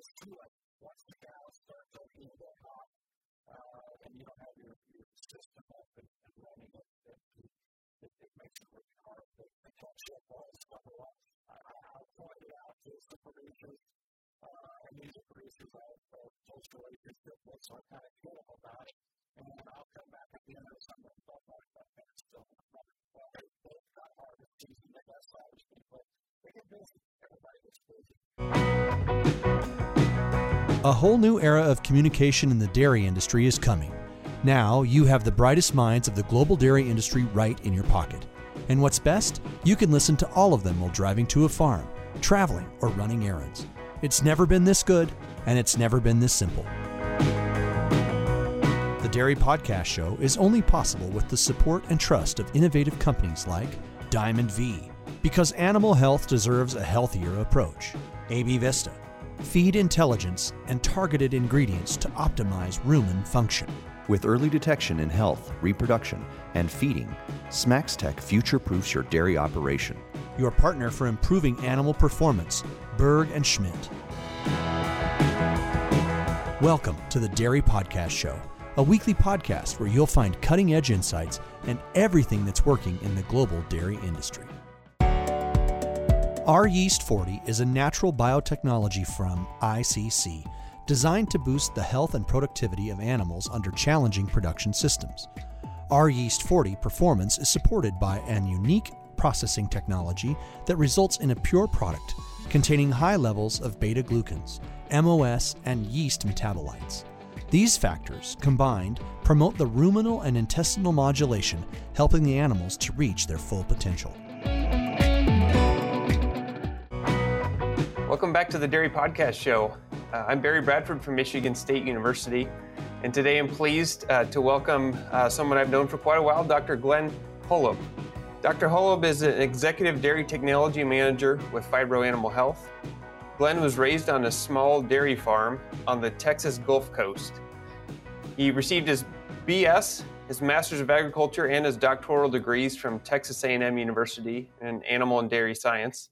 it's too like once the cows start talking to get hot, uh, and you don't have your, your system up and, and running, it, it, it, it makes it really hard to, to catch up all this stuff. I, I, I pointed out to the producers, uh, and are producers I have uh, close relationship with, so I kind of kill them about it. And then I'll come back at the end of and they, they've got season, they got people. They get busy. Everybody gets busy. A whole new era of communication in the dairy industry is coming. Now you have the brightest minds of the global dairy industry right in your pocket. And what's best? You can listen to all of them while driving to a farm, traveling, or running errands. It's never been this good, and it's never been this simple. The Dairy Podcast Show is only possible with the support and trust of innovative companies like Diamond V, because animal health deserves a healthier approach. AB Vista, feed intelligence and targeted ingredients to optimize rumen function. With early detection in health, reproduction, and feeding, smaXtec future proofs your dairy operation. Your partner for improving animal performance, Berg and Schmidt. Welcome to the Dairy Podcast Show, a weekly podcast where you'll find cutting edge insights and everything that's working in the global dairy industry. Our Yeast 40 is a natural biotechnology from ICC designed to boost the health and productivity of animals under challenging production systems. Our Yeast 40 performance is supported by an unique processing technology that results in a pure product containing high levels of beta glucans, MOS, and yeast metabolites. These factors, combined, promote the ruminal and intestinal modulation, helping the animals to reach their full potential. Welcome back to the Dairy Podcast Show. Uh, I'm Barry Bradford from Michigan State University, and today I'm pleased uh, to welcome uh, someone I've known for quite a while, Dr. Glenn Holub. Dr. Holub is an executive dairy technology manager with Phibro Animal Health. Glenn was raised on a small dairy farm on the Texas Gulf Coast. He received his BS, his Master's of Agriculture, and his doctoral degrees from Texas A&M University in Animal and Dairy Science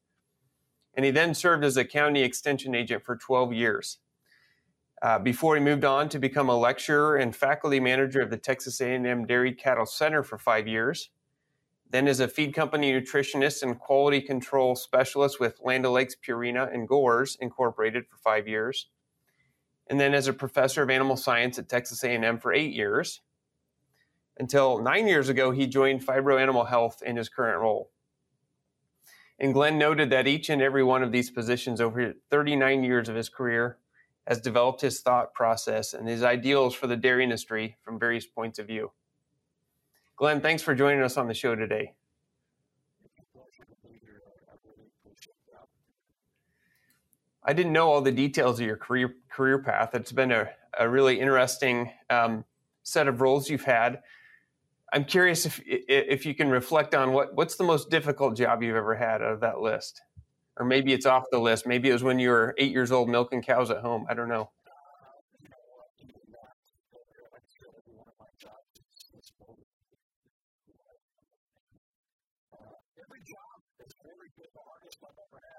and he then served as a county extension agent for 12 years. Uh, before he moved on to become a lecturer and faculty manager of the Texas A&M Dairy Cattle Center for five years, then as a feed company nutritionist and quality control specialist with Land O'Lakes Purina and Gores Incorporated for five years, and then as a professor of animal science at Texas A&M for eight years, until nine years ago he joined Phibro Animal Health in his current role. And Glenn noted that each and every one of these positions over 39 years of his career has developed his thought process and his ideals for the dairy industry from various points of view. Glenn, thanks for joining us on the show today. I didn't know all the details of your career career path. It's been a, a really interesting um, set of roles you've had. I'm curious if if you can reflect on what what's the most difficult job you've ever had out of that list, or maybe it's off the list. Maybe it was when you were eight years old milking cows at home. I don't know.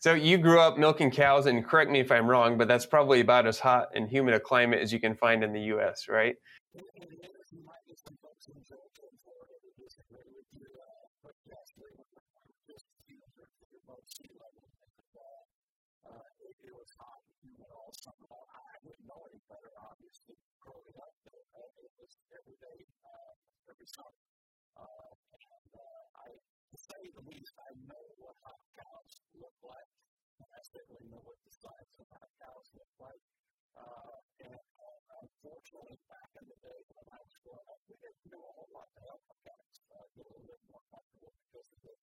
So you grew up milking cows, and correct me if I'm wrong, but that's probably about as hot and humid a climate as you can find in the U.S., right? Uh, and uh, I, to say the least, I know what hot cows look like, and I certainly know what the size of hot cows look like. Uh, and uh, unfortunately, back in the day when I was growing up, we didn't do a whole lot to help our cows uh, get a little bit more comfortable because of the,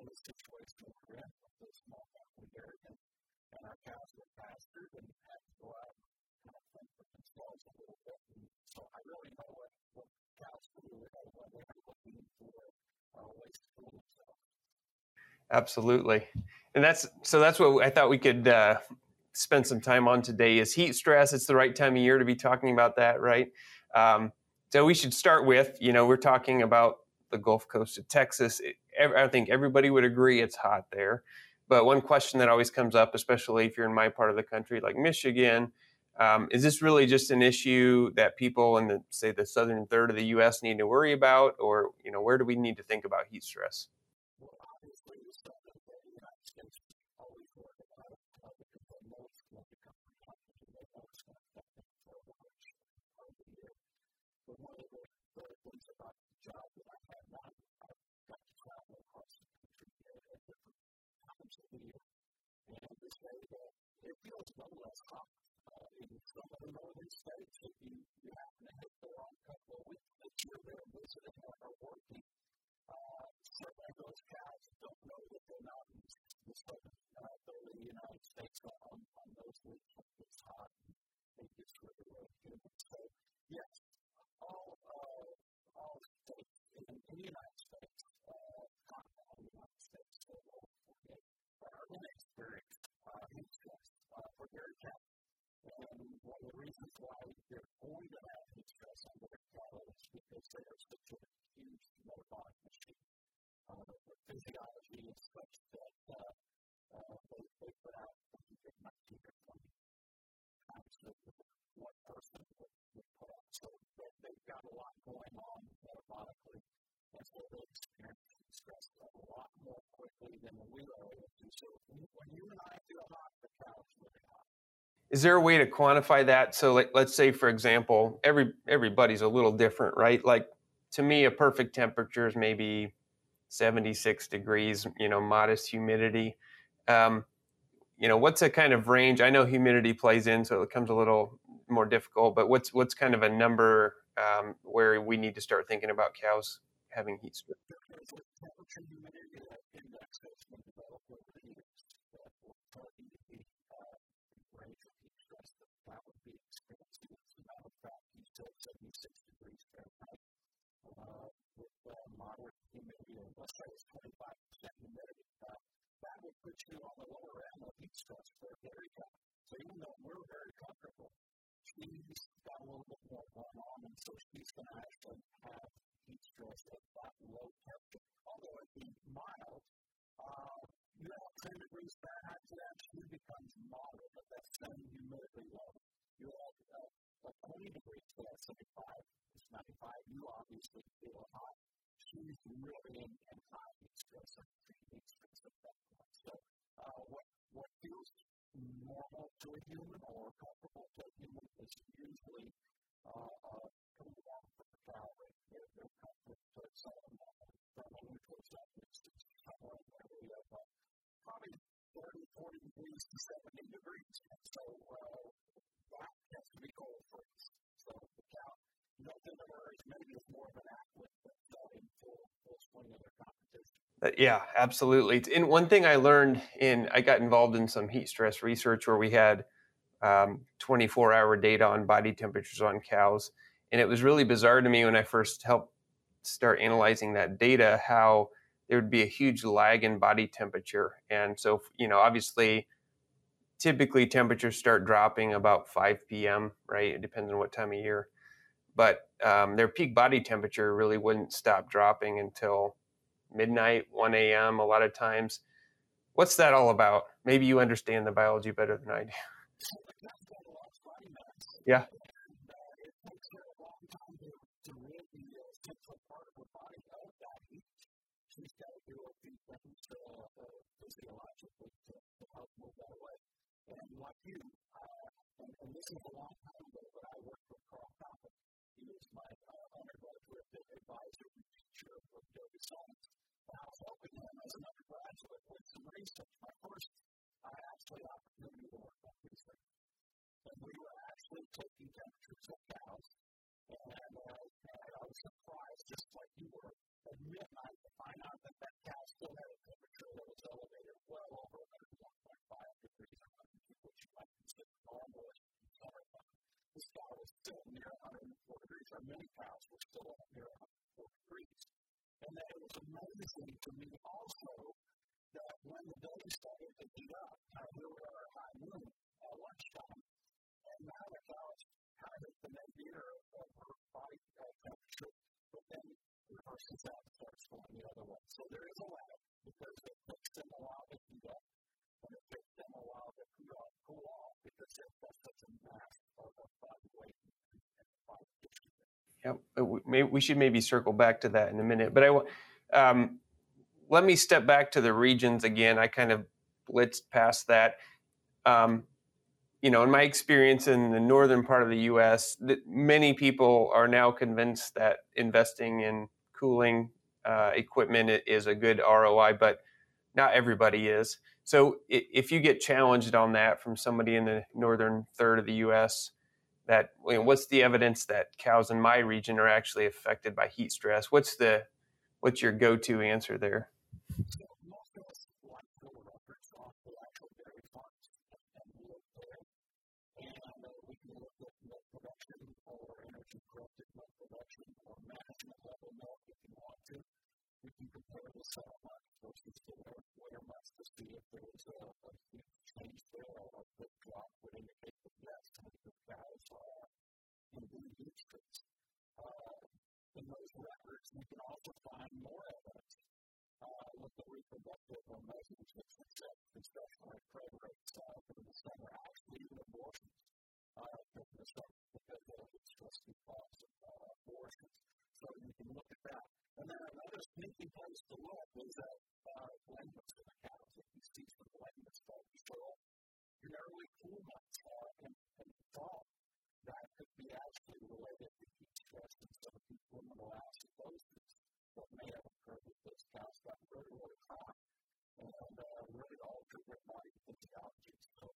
of the situation we were in with the small family dairy. And, and our cows were pastured and had to go bit. And so I really know what, what cows do when they're looking for Absolutely, and that's so. That's what I thought we could uh, spend some time on today. Is heat stress? It's the right time of year to be talking about that, right? Um, so we should start with, you know, we're talking about the Gulf Coast of Texas. I think everybody would agree it's hot there. But one question that always comes up, especially if you're in my part of the country, like Michigan, um, is this really just an issue that people in the say the southern third of the U.S. need to worry about, or you know, where do we need to think about heat stress? it feels no less hot in some of the northern states. If you, you happen to hit the wrong couple of weeks that you're there visiting or working, uh, certainly those cows don't know that they're not in the southern uh, third of the United States on, on those weeks when it's hot it gets really, really humid. So, yes, all, uh, all states in, in the United States, uh, continental United States, so, okay, are going to experience uh, uh, for dairy cattle. And one of the reasons why they're going to have heat stress on their cattle is because they are such a huge metabolic machine. Uh, the physiology is such that uh, uh, they, they put out, I think, 19 or 20 times what person would, would put out. So they, they've got a lot going on metabolically. And so they experience stress a lot more quickly than we are able to. So when you and I feel hot, Is there a way to quantify that? So like, let's say, for example, every everybody's a little different, right? Like to me, a perfect temperature is maybe 76 degrees, you know, modest humidity. Um, you know, what's a kind of range? I know humidity plays in, so it becomes a little more difficult. But what's what's kind of a number um, where we need to start thinking about cows having heat stress? That would be experiencing. As a matter of fact, you still 76 degrees Fahrenheit uh, with uh, moderate humidity, or let's say it's 25% humidity. Uh, that would put you on the lower end of heat stress for dairy cow. So even though we're very comfortable, she's got a little bit more going on, and so she's going to actually have heat stress at that low temperature. Although it be mild, uh, you have 10 degrees Fahrenheit she becomes moderate at that same humidity level. You have uh, 20 degrees to that 75, it's 95, you obviously feel hot. She's really in, in high heat stress stress at that point. So, uh, what, what feels normal to a human or comfortable to a human is usually uh, uh, pretty long for the cow. They're, comfortable to some thermal neutral temperatures somewhere uh, probably 30, 40 degrees to 70 degrees. So uh, that has to be cold for us. So the cow, no deliver is maybe is more of an athlete in full, full swing of their competition. Uh, yeah, absolutely. And one thing I learned in, I got involved in some heat stress research where we had um, 24 hour data on body temperatures on cows. And it was really bizarre to me when I first helped start analyzing that data how there would be a huge lag in body temperature. And so, you know, obviously, typically temperatures start dropping about 5 p.m., right? It depends on what time of year. But um, their peak body temperature really wouldn't stop dropping until midnight, 1 a.m. a lot of times. What's that all about? Maybe you understand the biology better than I do. Yeah. Physiologically to, to help move that away. And like you, uh, and, and this is a long time ago, but I worked with Carl Coppock. He was my uh, undergraduate advisor and teacher of Adobe Science. And I was helping him as an undergraduate with some research. My first I actually opportunity to work on research. And we were actually taking temperatures of cows. And, uh, I was surprised, just like you were, at midnight to find out that that cow still had a temperature that was elevated well over 101.5 degrees, which you might consider normal in summertime. the sky was still near 104 degrees. Our many cows were still near 104 degrees. And then it was amazing to me also that when the day started to heat up, uh, we were at high noon at lunchtime, and now the cows kind of the nadir of her body uh, temperature, but then reverses and starts going the other way. So there is a lag because it takes them a while to heat up, and it takes them a while to cool off, cool off because they've got such a mass of body weight. Yep, uh, we should maybe circle back to that in a minute. But I, um, let me step back to the regions again. I kind of blitzed past that. Um, you know, in my experience in the northern part of the U.S., that many people are now convinced that investing in cooling uh, equipment is a good ROI, but not everybody is. So if you get challenged on that from somebody in the northern third of the U.S., that you know, what's the evidence that cows in my region are actually affected by heat stress? What's the what's your go-to answer there? We can compare the satellite versus the layer mass to see if there was a, a huge change there or a quick drop would indicate that yes, the cows are indeed heat stress. Uh, in those records, you can also find more evidence uh, with the reproductive measurements which suggest discretionary prey rates uh, for the summer, actually even abortions uh, the summer because of the stressful cause of uh, abortions. So you can look at that. And then another sneaky place to look is at uh, in the cows. If you see some start to show up in early cool months uh, in, in the fall, that could be actually related to heat stress and some of these ruminal acidosis that may have occurred if those cows got really, really hot and uh, really altered their body physiology. So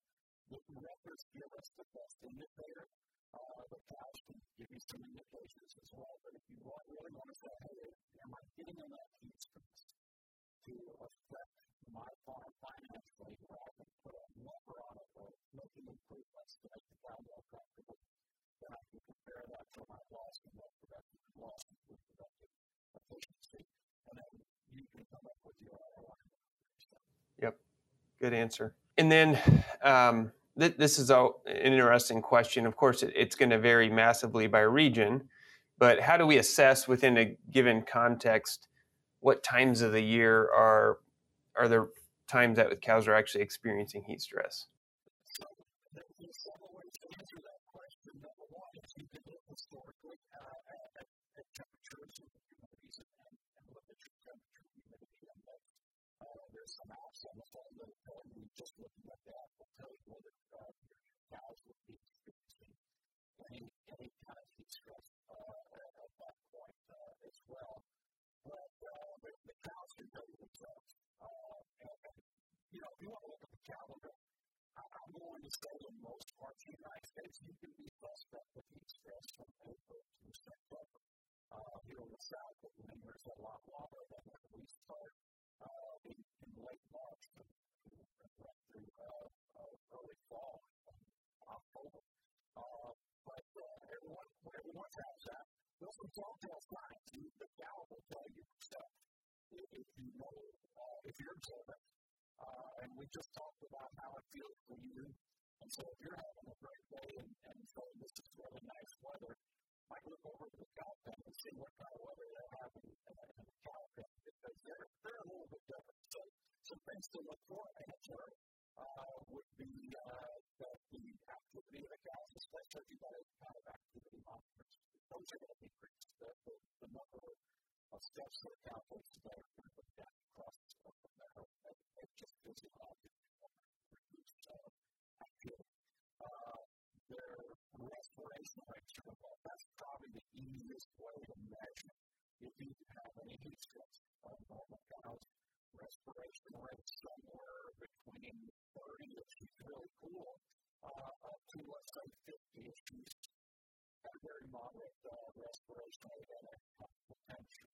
records give us the best uh, the cows can give you some indications as well. But if you want, really want to say, hey, am I getting enough to affect my farm financially where I can put a number on it or making improvements to make the more comfortable, then I can compare that to my loss loss efficiency. And then you can come up with your ROI. Yep, good answer. And then, um, this is an interesting question. Of course, it's going to vary massively by region, but how do we assess within a given context what times of the year are are the times that cows are actually experiencing heat stress? There's some apps on the phone that tell you just looking at that will tell you whether uh, your cows would be experiencing any, any kind of heat stress uh, at that point uh, as well. But uh, the, the cows can tell you themselves. Uh, and, and, you know, if you want to look at the calendar, I, I'm going to say in most parts of the United States, you can be suspect with heat stress from April to September. Uh, here in the South, the winters are a lot longer than when we start uh, in, in late March and, went through uh, uh, early fall, October. Uh, but uh, everyone, everyone has that. There's some telltale signs. The cow will tell you stuff if you know, uh, if you're observant. Uh, and we just talked about how it feels for you. And so if you're having a great day and, and so this is really nice weather, might look over to the pen and see what kind of weather they're having in, in the pen because they're, they're a little bit different. So some things to look for answer uh, would be uh, the, the activity of the cows, especially if you've got kind of activity monitors. Those are going to decrease the, the, the number of steps that a cow takes a day and put that across the of their health. It just physiologically reduce uh, activity. Uh, their respiration rate should go That's probably the easiest way to measure if you have any heat stress. Uh, normal cows, respiration rate somewhere between 30 if she's really cool, uh, up to let's say 50 if she's got a very moderate uh, respiration rate and a comfortable temperature.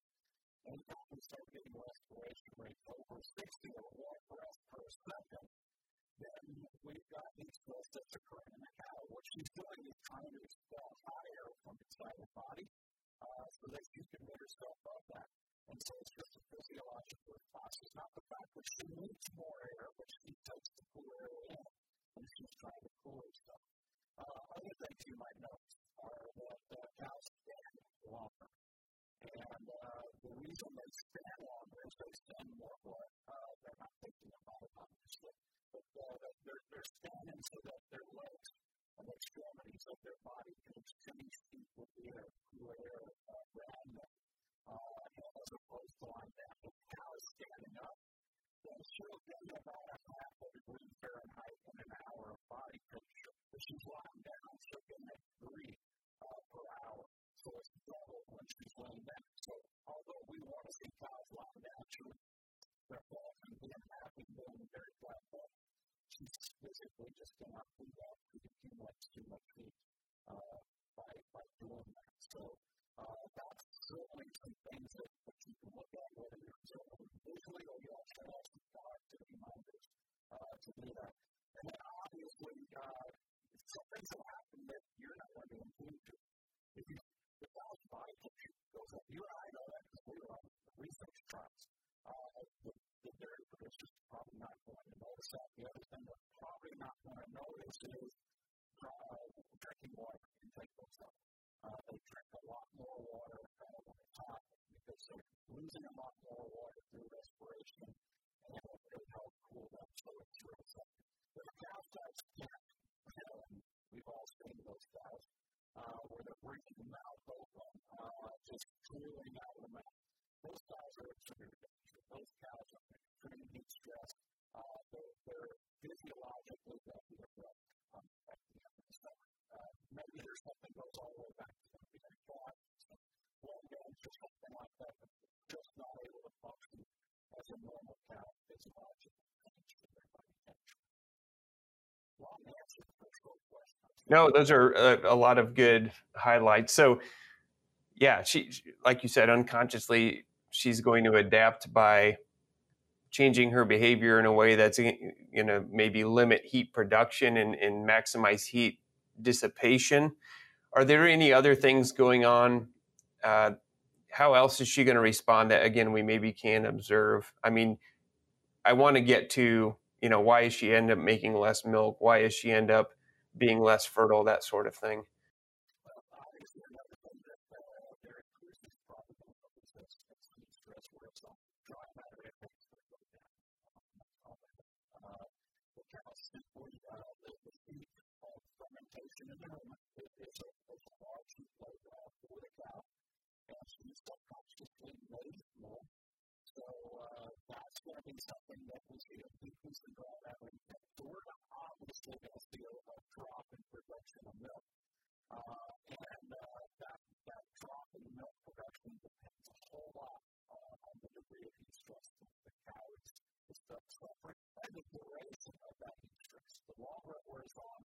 Anytime we start getting respiration rates over 60 or one breath per second, then we've got these stress that's occurring in the cow. What she's doing is trying trying to expel hot air from inside the body uh, so that she can get herself of that. And so it's just a physiological response. It's not the fact that she needs more air, but she takes the cool air in and she's trying to cool herself. Uh, other things you might notice are that uh, cows stand longer. And uh, the reason they stand longer is they spend more blood. Uh, they're not thinking about it, obviously. But uh, they're, they're standing so that their legs and extremities of their body can exchange heat with the air, cool air around them. Uh, as lying down. Standing up, then she'll gain about Fahrenheit in an hour she's lying down, uh, per hour. So it's double when she's down. So although we want to lying down, she's physically just that. She too much heat uh, by, by doing that. So uh, that's certainly some things that, that you can look at, whether you're observing visually or you actually have some activity minders uh, to do that. And then obviously, uh, some things will happen that you're not going to include. If you, the thousand body temperature goes up, you and I know that because we were on research trials. Uh, the, the dairy producers probably not going to notice that. The other thing they're probably not going to notice is uh, drinking water intake goes up. Uh, they drink a lot more water when it's hot because they're losing a lot more water through respiration and it will help cool them. So it's really something. But the cow types can't, know, we've all seen those cows uh, where they're breathing the mouth open, uh, just cooling out of the mouth. Those cows are extremely dangerous. Those cows are extreme heat stress. Uh, um, at the end of the summer. Uh, maybe there's something goes all the way back to the beginning of or something like that, but just not able to function as a normal cow physiologically. No, those are a, a, lot of good highlights. So, yeah, she, like you said, unconsciously, she's going to adapt by changing her behavior in a way that's going to maybe limit heat production and, and maximize heat dissipation. Are there any other things going on? Uh, how else is she going to respond that again we maybe can't observe? I mean, I want to get to you know why is she end up making less milk? Why is she end up being less fertile? That sort of thing. In the room is a, is a large playground for the cow, and she's subconsciously raised more. So uh, that's going to be something that we see a decrease in matter intake. So we're obviously to see a, a drop in production of milk. Uh, and uh, that, that drop in milk production depends a whole lot uh, on the degree of heat stress that the cow is, is suffering and the duration of that stress. The longer it wears on,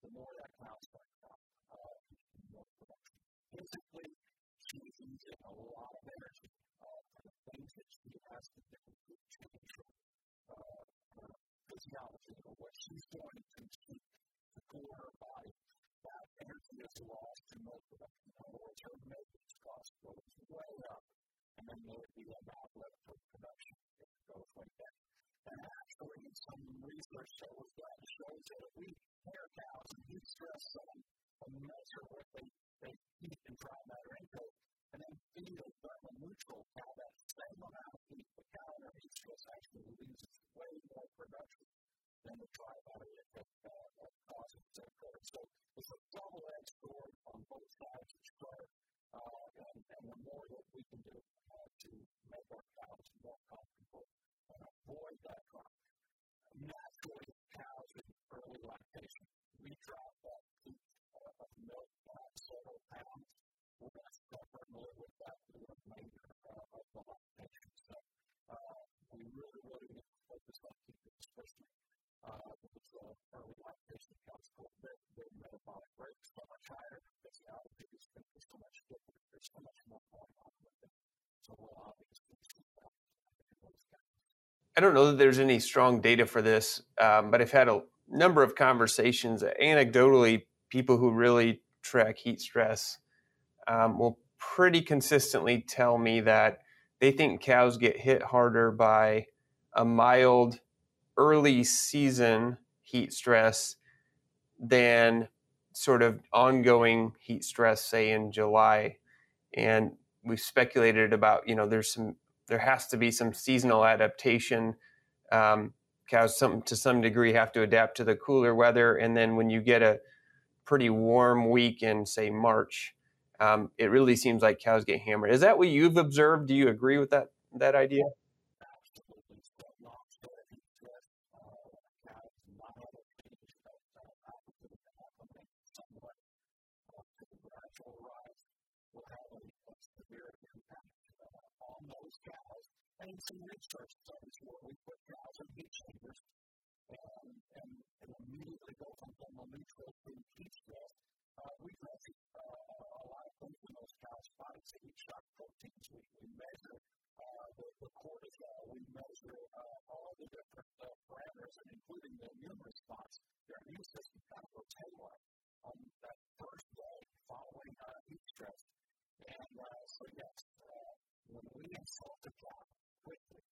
the more that cloud's going to uh, more production. Physically, she's using a lot of energy uh, for the things that she has to do to change her, uh, her physiology or what she's doing to keep to cool her body. That energy is lost in milk production. In other words, her milk cost goes way up, and then would be a outlet for production if it goes way down. And actually, some research that was done shows that if we pair cows and heat stress them and measure what they, they eat and dry matter intake, and then feed a thermal neutral cow that same amount of heat, the cow in her heat stress actually loses way more production than the dry matter intake uh, that causes to occur. So it's a double-edged sword on both sides of the story. Uh, and, and the more that we can do uh, to make our cows more comfortable and avoid that drop. Naturally, cows in early lactation, we drop that peak uh, of milk by several pounds. We're going to suffer and with that through the remainder uh, of the lactation. So uh, we really, really need to focus on keeping especially I don't know that there's any strong data for this, um, but I've had a number of conversations, anecdotally, people who really track heat stress um, will pretty consistently tell me that they think cows get hit harder by a mild early season heat stress than sort of ongoing heat stress, say in July. And we've speculated about, you know, there's some, there has to be some seasonal adaptation. Um, cows, some to some degree, have to adapt to the cooler weather, and then when you get a pretty warm week in, say, March, um, it really seems like cows get hammered. Is that what you've observed? Do you agree with that that idea? And some research studies where we put cows in heat chambers and, and, and immediately go from thermal neutral to heat stress. Uh, we measure uh, a lot of things in those cows' bodies, the heat shock proteins. We, we measure uh, the, the cortisol. We measure uh, all the different uh, parameters, and including the immune response. Their immune system kind of goes haywire on that first day following uh, heat stress. And uh, so, yes, uh, when we insult the cow, quickly.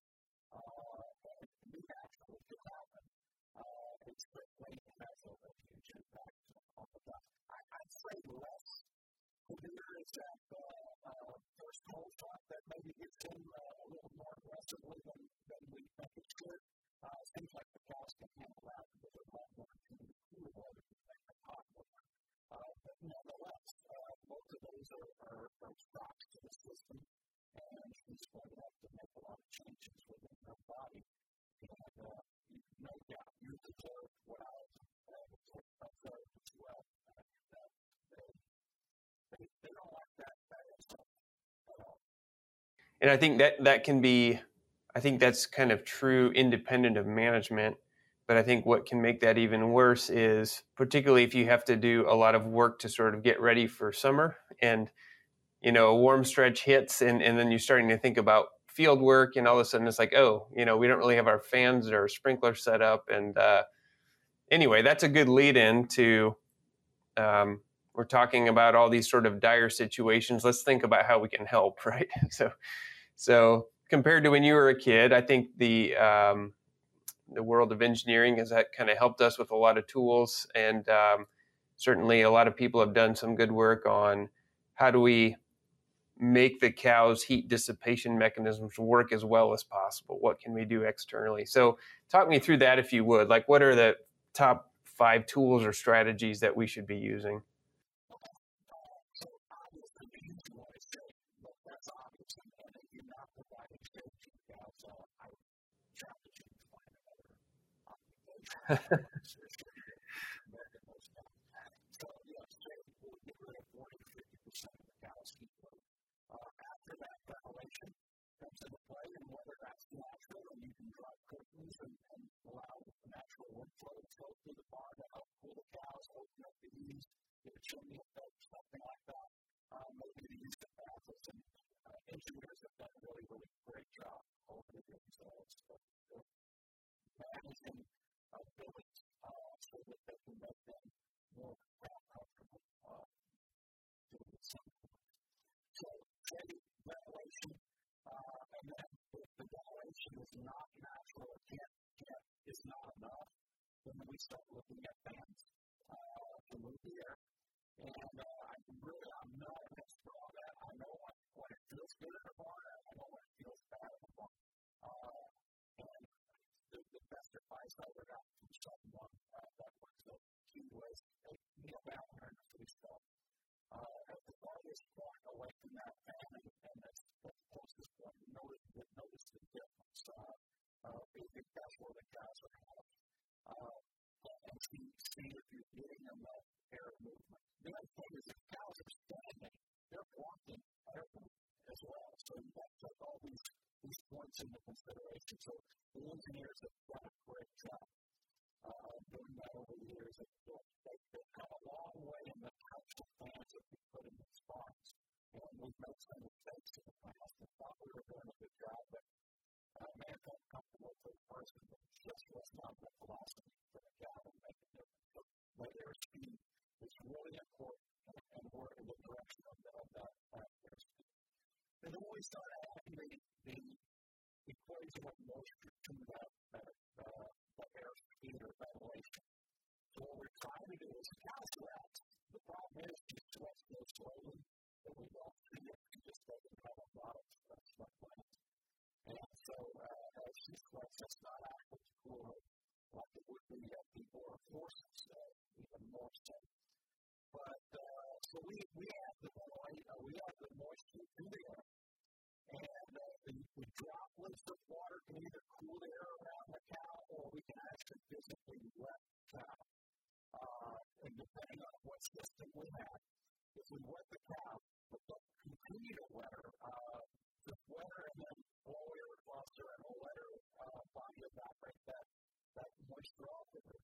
Uh, and new naturally could happen. Uh, it's quickly has a, a huge impact on the gut. I, I'd say less severe is that uh, uh, first cold shot that maybe gets in uh, a little more aggressively than, than we think it should. Uh, seems like the cows can handle that because they're going to cool water to make them hot water. Uh, but nonetheless, uh, both of those are, are, are shocks to the system and she's going to have to make changes within her body. And uh, no doubt you deserve well. Uh. And I think that that can be, I think that's kind of true independent of management. But I think what can make that even worse is, particularly if you have to do a lot of work to sort of get ready for summer and you know, a warm stretch hits and, and then you're starting to think about field work and all of a sudden it's like, oh, you know, we don't really have our fans or sprinklers set up. And uh, anyway, that's a good lead in to, um, we're talking about all these sort of dire situations. Let's think about how we can help, right? So, so compared to when you were a kid, I think the, um, the world of engineering has that kind of helped us with a lot of tools and um, certainly a lot of people have done some good work on how do we make the cow's heat dissipation mechanisms work as well as possible? What can we do externally? So, talk me through that if you would. Like, what are the top five tools or strategies that we should be using? comes into play and whether that's natural and you can drop curtains and, and allow the natural workflow to go through the barn to help cool the cows, open up the eaves, get a chimney effect, something like that. Um, maybe the use of baths and uh, engineers have done a really, really great job over the years of managing uh, buildings uh, so that they can make them more comfortable uh, doing something. So, training, ventilation, uh, and then if the ventilation is not natural or can't, can't, is not enough, then we start looking at fans uh, to move the air. And uh, I really, I'm not an expert on that. I know when, when it feels good in a barn, I know when it feels bad in a barn. Uh, and the, the best advice I ever got from someone uh, that was the key was hey, kneel down there in the food stall. Uh, at the farthest point away from that fan and, that's the closest point, you notice, you notice the difference. Uh, uh, if that's where the guys are at. Uh, and see, see if you're getting enough air movement. The other thing is if cows are standing, they're blocking air movement as well. So you have to take all these, these points into consideration. So the engineers have done a great job uh, doing that over the years. It, it, they've come a long way in the types of plans that we put in these farms. And we've made some mistakes in the past and thought we were doing a good job, but uh, man felt comfortable for the person that just was not the philosophy for the job and make a difference. So layer speed is really important, and, we're in the direction of that, of that uh, layer speed. And then we start adding the, the equation of moisture to that, that uh, air speed or ventilation. So what we're trying to do is counteract. The problem is she sweats so slowly that we don't see it. She just doesn't have a lot of sweat glands. And so uh, as she sweats, it's not actually cool like it would be if people are forced to stay, even more so. But uh, so we, we have the uh, we have the moisture in the air, uh, the, droplets of water can either cool the air around the cow, or we can actually physically wet the cow. Uh, and depending on what system we have, if we wet the cow, but don't continue to wet her, uh, just wet and then blow air across her and her uh, body evaporate that, that moisture off of her.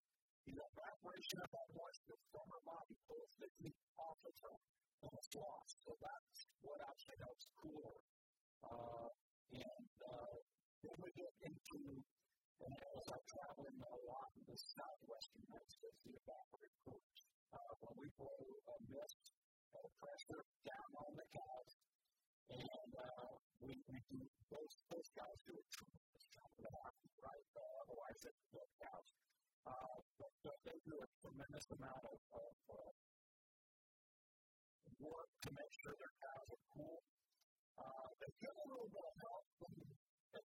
The evaporation of that moisture from her body pulls the heat off of her and it's lost. So that's what actually helps cool her. Uh, and uh, then we get into, and as I'm traveling a lot in the southwestern United States, the evaporative coolers. Uh, when we blow a mist or pressure down on the cows, and uh, we, we do those, those guys do a tremendous job of that, right? Uh, otherwise, it's the cows. Uh, but, but they do a tremendous amount of, of uh, work to make sure their cows are cool. Uh, they get a little bit of help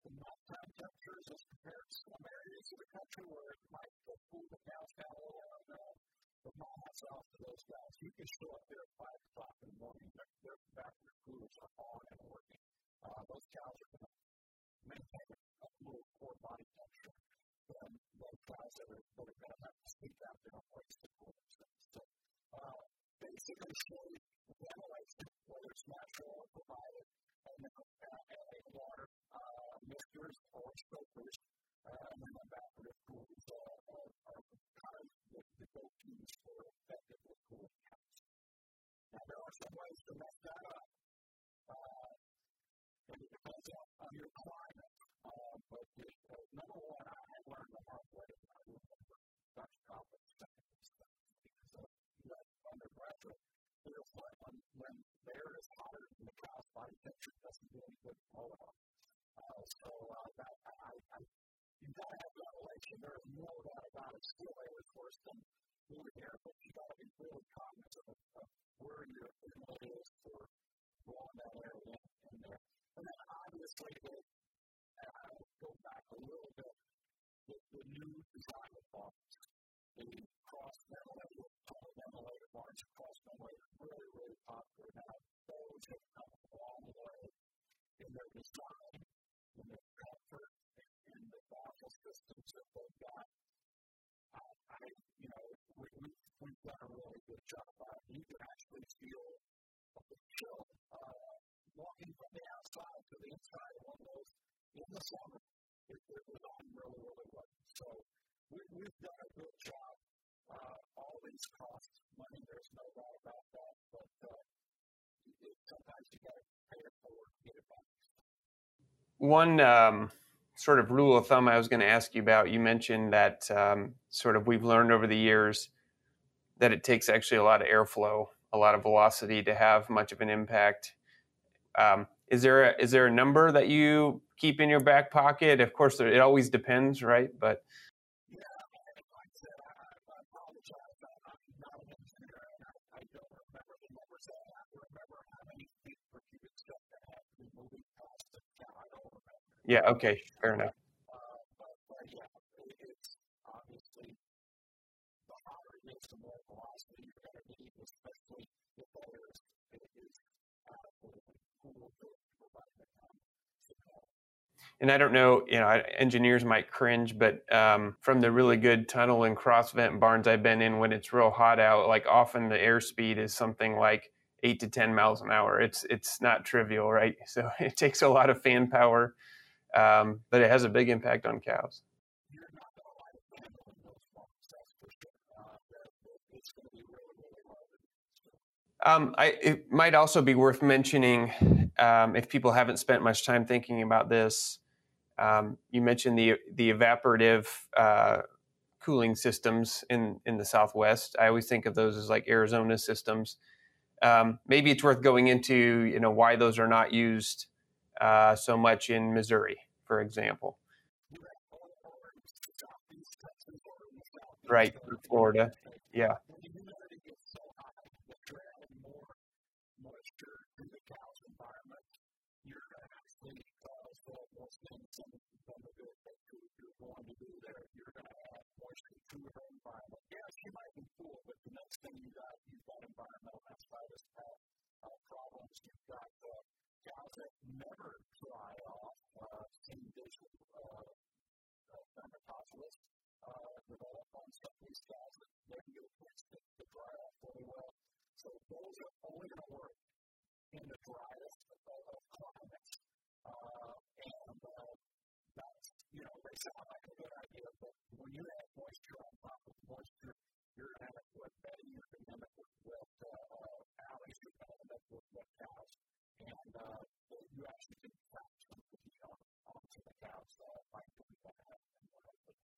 the nighttime temperatures as compared to some areas of the country where it might cool the cows down a little. And, uh, off to those guys. You can show up there at 5 o'clock in the morning, their, their evaporative coolers are on and working. Uh, those cows are going a little core body temperature than those cows that are, that going to have to sleep out there on the place to cool themselves. So, uh, basically, showing ventilation, whether it's natural provided, and then uh, adding water, uh, mixtures or soakers, uh, and then evaporative coolers uh, are, are kind of the, the go-tos for effectively cooling cows. Now, there are some ways to mess that up. Uh, and it depends on, on your climate. Uh, but the, uh, number one, I, I learned the hard way. I remember Dr. Coppock saying this stuff because uh, you undergraduate feels like when, when the air is hotter than the cow's body temperature, it doesn't do any good blow it. Uh, so uh, that, I, I, you've got to have ventilation. There's no doubt about it. Still air is worse than fluid air, but you've got to be really cognizant of, of where your inlet is for blowing that air in, in there. And then obviously, I will go back a little bit, the, the new design of bombs, the cross ventilator, tunnel ventilator, barns cross ventilator, really, really popular now. Those have come a long way in their design, in their comfort, in the baffle systems that they've got. Uh, I, you know, we, we, we've done a really good job. Uh, you can actually feel the chill uh, walking from the outside to the inside of one of those in the summer. It, it was on really, really well. So we, we've done a good job. Uh, all these money, there's no doubt about that, but uh, sometimes you got to pay it forward to get it back. One um, sort of rule of thumb I was going to ask you about, you mentioned that um, sort of we've learned over the years that it takes actually a lot of airflow, a lot of velocity to have much of an impact. Um, is there a, is there a number that you keep in your back pocket? Of course, it always depends, right? But Yeah, okay, fair enough. And I don't know, you know, engineers might cringe, but um, from the really good tunnel and cross vent barns I've been in, when it's real hot out, like often the airspeed is something like eight to ten miles an hour. It's it's not trivial, right? So it takes a lot of fan power um, but it has a big impact on cows. Um, I, it might also be worth mentioning um, if people haven't spent much time thinking about this. Um, you mentioned the the evaporative uh, cooling systems in in the Southwest. I always think of those as like Arizona systems. Um, maybe it's worth going into you know why those are not used uh, so much in Missouri, for example. Right, Florida. Yeah. Uh, uh, cows that never dry off. Uh, seen visual uh, uh, dermatologists uh, develop on some of these cows that never get a to, to dry off really well. So those are only going to work in the driest of, of climates. Uh, and uh, that's, you know, they sound like a good idea, but when you add moisture on top of moisture, you're going to end up with bedding, you're going to end up with wet uh, alleys, you're going to end up with wet cows, and uh, you actually can pass some of the on, onto the cows uh, by doing that.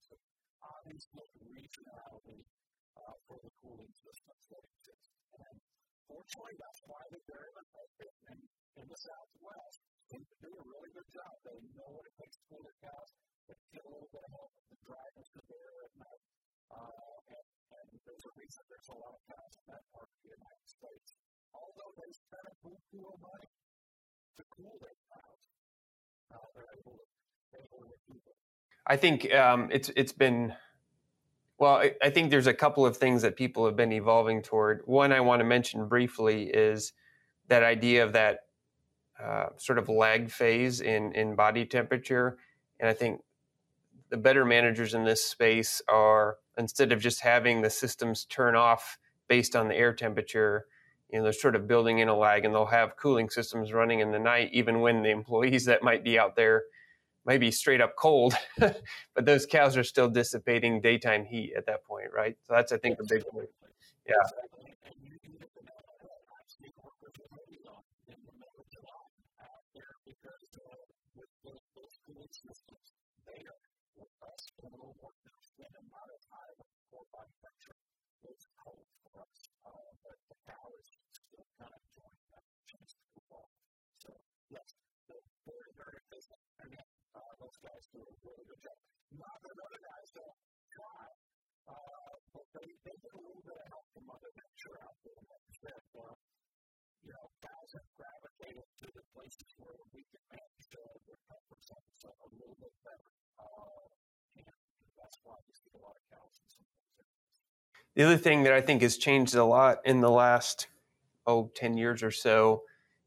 So, obviously, regionality uh, for the cooling systems that exist. And fortunately, that's why the dairymen in, in the Southwest seem do a really good job. They know what it takes to cool their cows. They get a little bit of help with the dryness of the air at night. Uh, and and there's a reason there's a lot of cows in that part of the United States. Although they a to cool their they're able to. I think um, it's it's been well. I, I, think there's a couple of things that people have been evolving toward. One I want to mention briefly is that idea of that uh, sort of lag phase in in body temperature, and I think the better managers in this space are instead of just having the systems turn off based on the air temperature, you know, they're sort of building in a lag and they'll have cooling systems running in the night, even when the employees that might be out there might be straight up cold, but those cows are still dissipating daytime heat at that point, right? So that's, I think, a big point. Yeah. Guys do a really good job. Not that other guys don't try, uh, but they, they get a little bit of help from out there. Like said, uh, you know, guys have gravitated to the places where we can manage uh, a little bit better. Uh, and that's why we see a lot of cows some The other thing that I think has changed a lot in the last, oh, 10 years or so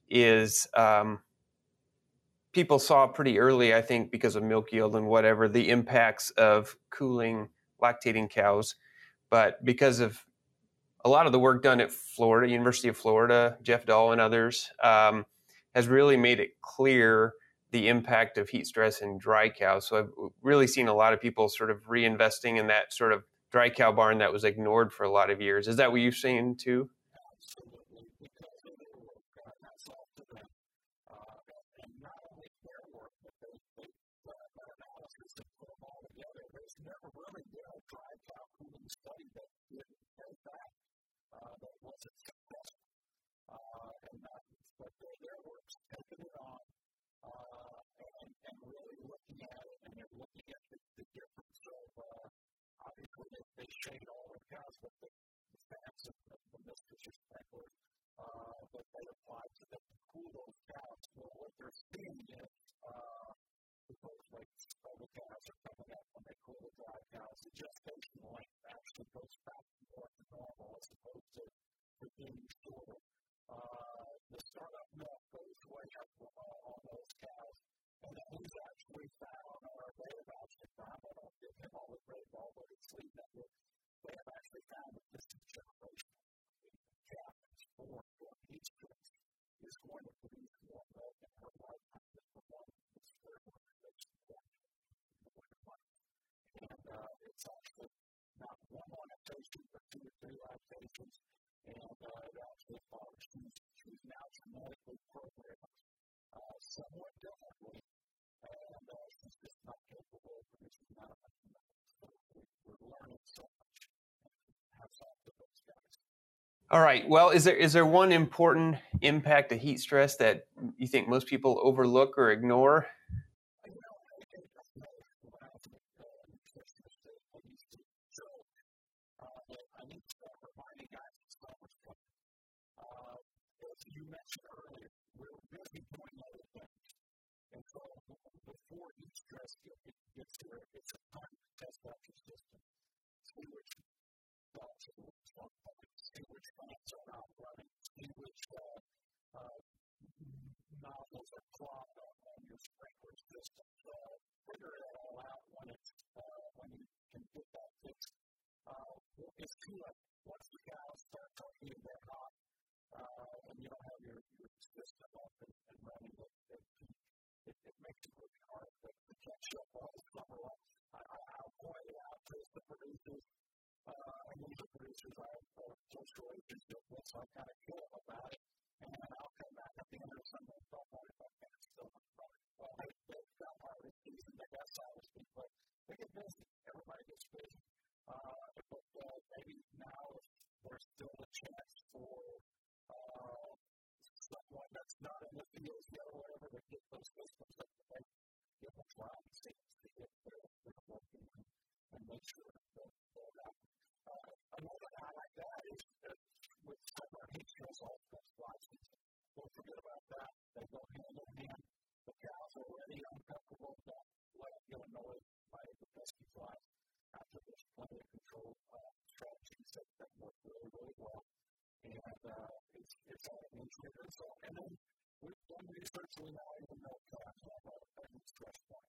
is um, people saw pretty early, I think, because of milk yield and whatever, the impacts of cooling lactating cows. But because of a lot of the work done at Florida, University of Florida, Jeff Dahl and others, um, has really made it clear the impact of heat stress in dry cows. So I've really seen a lot of people sort of reinvesting in that sort of dry cow barn that was ignored for a lot of years. Is that what you've seen too? Study that did pay back, uh, that wasn't successful. Uh, and that, but their, work's taking it on uh, and, and really looking at it, and they're looking at the, the difference of, uh, obviously, they, they shade all the cows, but the, the fats of the, the mistress sprinklers uh, that they apply to them to cool those cows. Well, what they're seeing is uh, the rates of the cows are coming up when they cool the dry cows. The gestation length actually goes back more to normal as opposed to, to being shorter. Uh, the startup milk goes way up uh, on those cows. And then he's actually found, or they have actually found, I don't give him all the great all, but it's up with, they have actually found that this generation calf is born from each is going to produce more milk in her lifetime than the one who's and uh, it's actually not one lactation, but two or three lactations, and uh, it actually follows. She's, she's now genetically programmed uh, somewhat differently, and uh, she's just not capable of producing that. So we're learning so much. Hats off to those guys. All right. Well, is there is there one important impact of heat stress that you think most people overlook or ignore? before heat stress gets here, it's a time to test. See which are functioning, see which fans are not running, see which uh, uh, nozzles are clogged on, on your sprinkler system. Uh, figure it all out when it's uh, when you can get that fixed. Uh, it's too late. Once the cows start talking, they're hot uh, and you don't have your, your system up and, and running at, at peak, it, it makes it really hard to, to catch up all the summer. I, I, I'll point it out to the producers, uh, and these are producers I have close relationship with, so I kind of them about it. And then I'll come back at the end of the summer and talk about it if I can still well, I got my season, I got solid speed, but they get busy. Everybody gets busy. Uh, but uh, maybe now there's still a chance for uh, someone that's not in the field yet or whatever to get those systems up to make give them try and see their, their working and make sure that they're not. Uh, another guy like that is that with summer heat stress all comes fly season. Don't forget about that. They go hand in hand. The cows are already uncomfortable. Don't let them get annoyed by the pesky flies. After there's plenty of control uh, strategies that, that work really, really well and uh, it's, it's all administrative. So, and then we've done research, we now even know cats have a stress point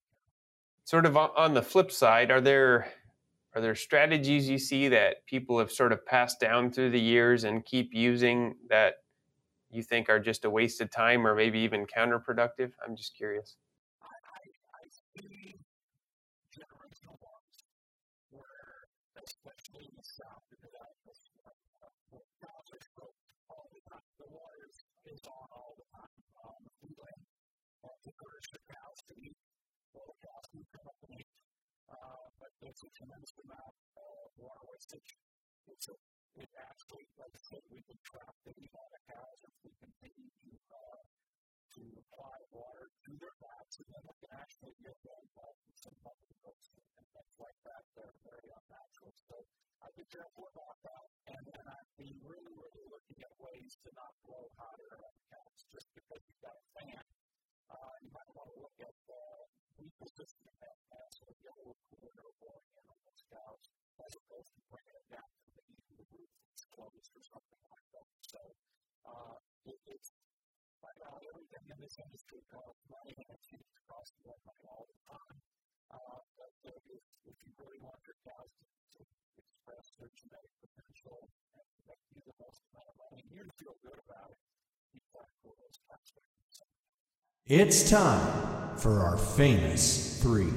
Sort of on the flip side, are there are there strategies you see that people have sort of passed down through the years and keep using that you think are just a waste of time or maybe even counterproductive? I'm just curious. Um, uh, up and eat, uh, but there's a tremendous amount of water wastage. It's a, it actually, like I said, we can trap the cows if we continue to uh, to apply water to their backs, and then we can actually get them involved in some public books and things like that. They're very unnatural. So I be careful about that. And then I'd be really, really looking at ways to not blow hot air on the just because you've got a fan. Uh, you might want to look at heat resistant fans so get a little cooler air blowing in on those cows as opposed to bringing it down to the of the roof that's closed or something like that. So uh, it, it's right now everything in this industry costs money and it seems to cost more money all the time. Uh, but uh, if, if you really want your cows to, to express their genetic potential and to make you the most amount of money, you feel good about it. You tackle those types of things. It's time for our famous three.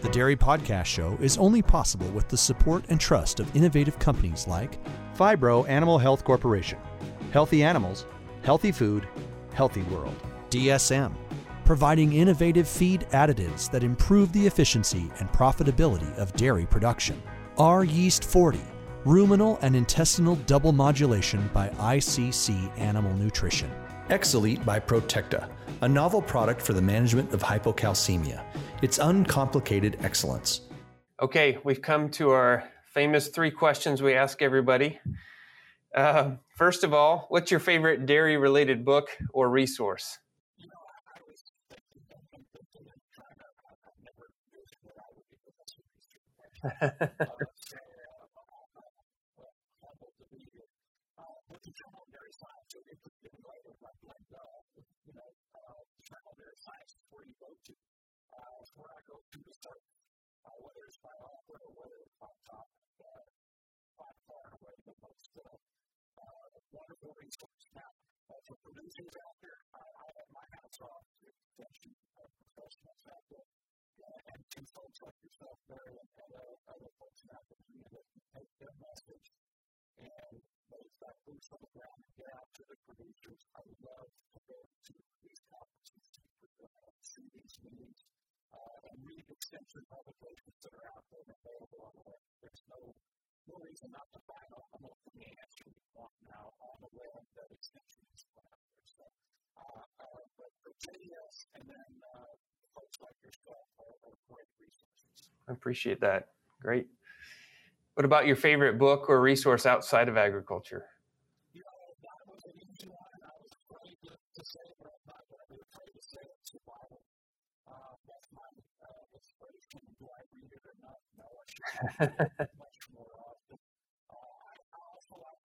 The Dairy Podcast Show is only possible with the support and trust of innovative companies like Phibro Animal Health Corporation. Healthy animals, healthy food, healthy world. DSM, providing innovative feed additives that improve the efficiency and profitability of dairy production. R Yeast 40, ruminal and intestinal double modulation by ICC Animal Nutrition. Exelite by Protekta, a novel product for the management of hypocalcemia. It's uncomplicated excellence. Okay, we've come to our famous three questions we ask everybody. Uh, first of all, what's your favorite dairy related book or resource? on top but by far and away the most uh, uh, wonderful resource. Now, uh, for producers out there, I, have my hats off to uh, professionals out there uh, and to folks like yourself, Mary, and other, other folks in our community that can take their message and those that boots on the ground and get out to the producers. I love publications that are out there and available on the web. There's no no reason not to want now on the web that is out there. So, uh, uh, but and then uh, folks like yourself are, are great resources. I appreciate that. Great. What about your favorite book or resource outside of agriculture? You know, that was an easy one. I was afraid to, to say it, but I'm not going to be afraid to say it. Survival. Uh, that's my uh, inspiration. Do I read it? No, I should much more often. Uh, I, also like.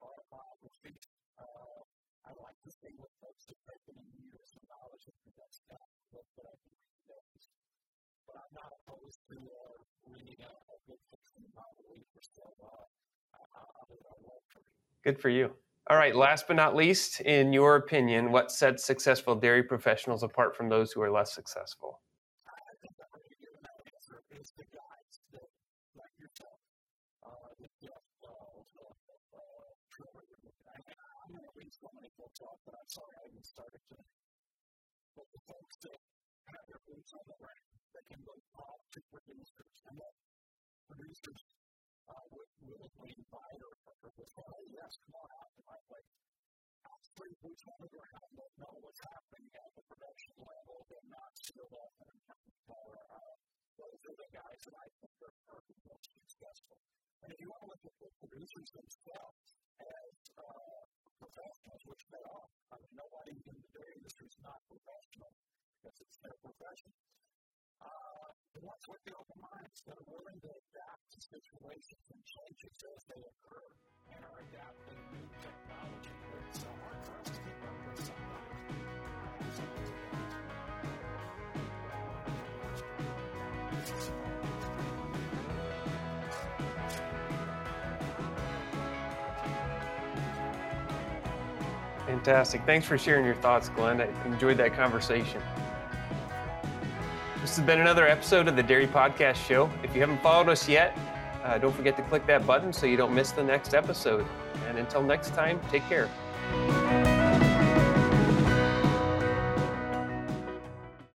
Uh, I like to see what folks have taken in years of knowledge that stuff. I can read those. But I'm not opposed to uh, reading a, a good. Good for you. All right, last but not least, in your opinion, what sets successful dairy professionals apart from those who are less successful? It's the guys that, like yourself, uh, that Jeff, also, uh, Trevor, I, I'm going to read so many books off, but I'm sorry I even started today. But the folks that have their boots on the ground, that can go talk to producers, and that producers uh, would willingly invite or, or would say, yes, come on out to my place. Three boots on the ground that know what's happening at the production level. They're not sealed off in a company car. Uh, those are the guys that I think are, the most successful. And if you want to look at the producers themselves as uh, professionals, which they are, I mean, nobody in the dairy industry is not professional because it's their profession. Uh, the ones with the open minds that are willing to adapt to situations and changes as they occur and are adapting new technology. It's uh, hard for us to keep up with sometimes. Fantastic. Thanks for sharing your thoughts, Glenn. I enjoyed that conversation. This has been another episode of the Dairy Podcast Show. If you haven't followed us yet, uh, don't forget to click that button so you don't miss the next episode. And until next time, take care.